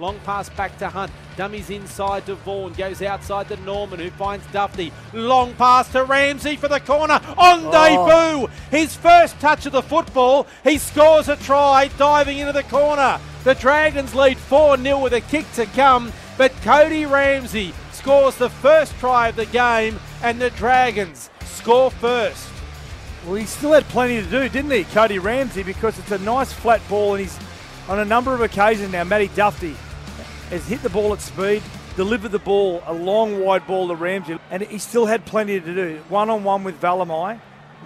Long pass back to Hunt. Dummies inside to Vaughan. Goes outside to Norman, who finds Dufty. Long pass to Ramsey for the corner. On Oh. debut. His first touch of the football. He scores a try, diving into the corner. The Dragons lead 4 0 with a kick to come. But Cody Ramsey scores the first try of the game, and the Dragons score first. Well, he still had plenty to do, didn't he, Cody Ramsey? Because it's a nice flat ball, and he's on a number of occasions now. Matty Dufty has hit the ball at speed, delivered the ball, a long wide ball to Ramsey, and he still had plenty to do. One on one with Valemei.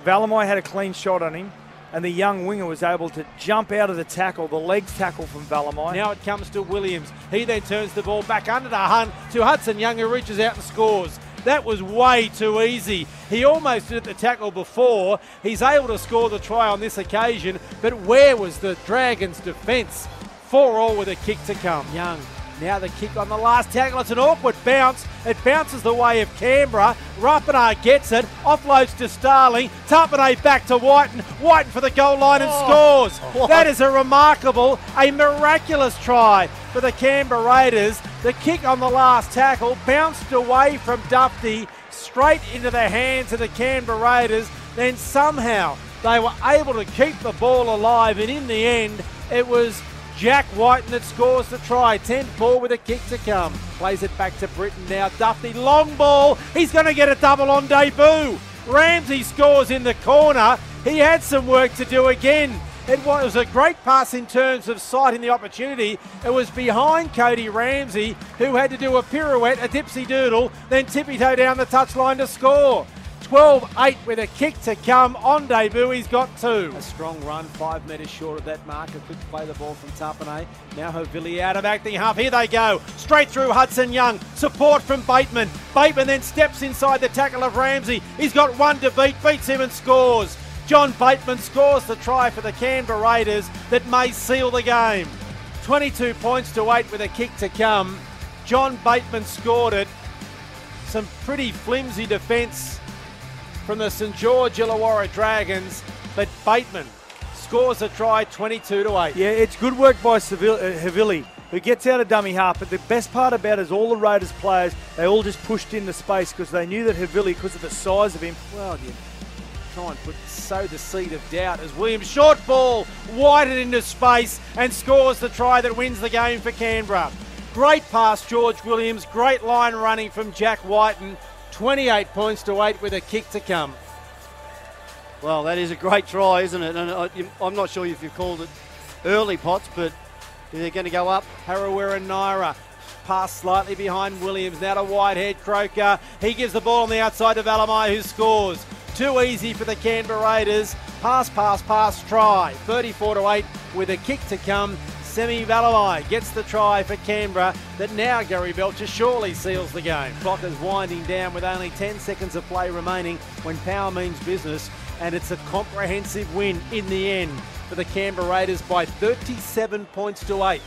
Valemei had a clean shot on him, and the young winger was able to jump out of the tackle, the legs tackle from Valemei. Now it comes to Williams. He then turns the ball back under to Hunt to Hudson Young, who reaches out and scores. That was way too easy. He almost did the tackle before. He's able to score the try on this occasion, but where was the Dragons' defence? Four all with a kick to come. Young. Now the kick on the last tackle. It's an awkward bounce. It bounces the way of Canberra. Rapana gets it. Offloads to Starling. Tapine back to Wighton. Wighton for the goal line and oh. scores. That is a remarkable, a miraculous try for the Canberra Raiders. The kick on the last tackle bounced away from Dufty straight into the hands of the Canberra Raiders. Then somehow they were able to keep the ball alive, and in the end, it was Jack Wighton that scores the try. 10 ball with a kick to come. Plays it back to Britain now. Dufty, long ball. He's going to get a double on debut. Ramsey scores in the corner. He had some work to do again. It was a great pass in terms of sighting the opportunity. It was behind Cody Ramsey, who had to do a pirouette, a dipsy doodle, then tippy toe down the touchline to score. 12 8 with a kick to come on debut. He's got two. A strong run, five metres short of that mark. A quick play the ball from Tapine. Now Havili out of acting half. Here they go. Straight through Hudson Young. Support from Bateman. Bateman then steps inside the tackle of Ramsey. He's got one to beat, beats him and scores. John Bateman scores the try for the Canberra Raiders that may seal the game. 22 points to 8 with a kick to come. John Bateman scored it. Some pretty flimsy defence from the St George Illawarra Dragons, but Bateman scores a try 22 to 8. Yeah, it's good work by uh, Havili, who gets out of dummy half. But the best part about it is all the Raiders players, they all just pushed into space because they knew that Havili, because of the size of him, Well, you try and put sow the seed of doubt as Williams short ball widened into space and scores the try that wins the game for Canberra. Great pass, George Williams. Great line running from Jack Wighton. 28 points to 8 with a kick to come. Well, that is a great try, isn't it? And uh, I, I'm not sure if you've called it early pots, but they're going to go up. Harawira Naera. Pass slightly behind Williams. Now to Whitehead Croker. He gives the ball on the outside to Valemei, who scores. Too easy for the Canberra Raiders. Pass, pass, pass, try. 34 to 8 with a kick to come. Semi Valemei gets the try for Canberra that now Gary Belcher surely seals the game. Clock is winding down with only 10 seconds of play remaining when power means business, and it's a comprehensive win in the end for the Canberra Raiders by 37 points to 8.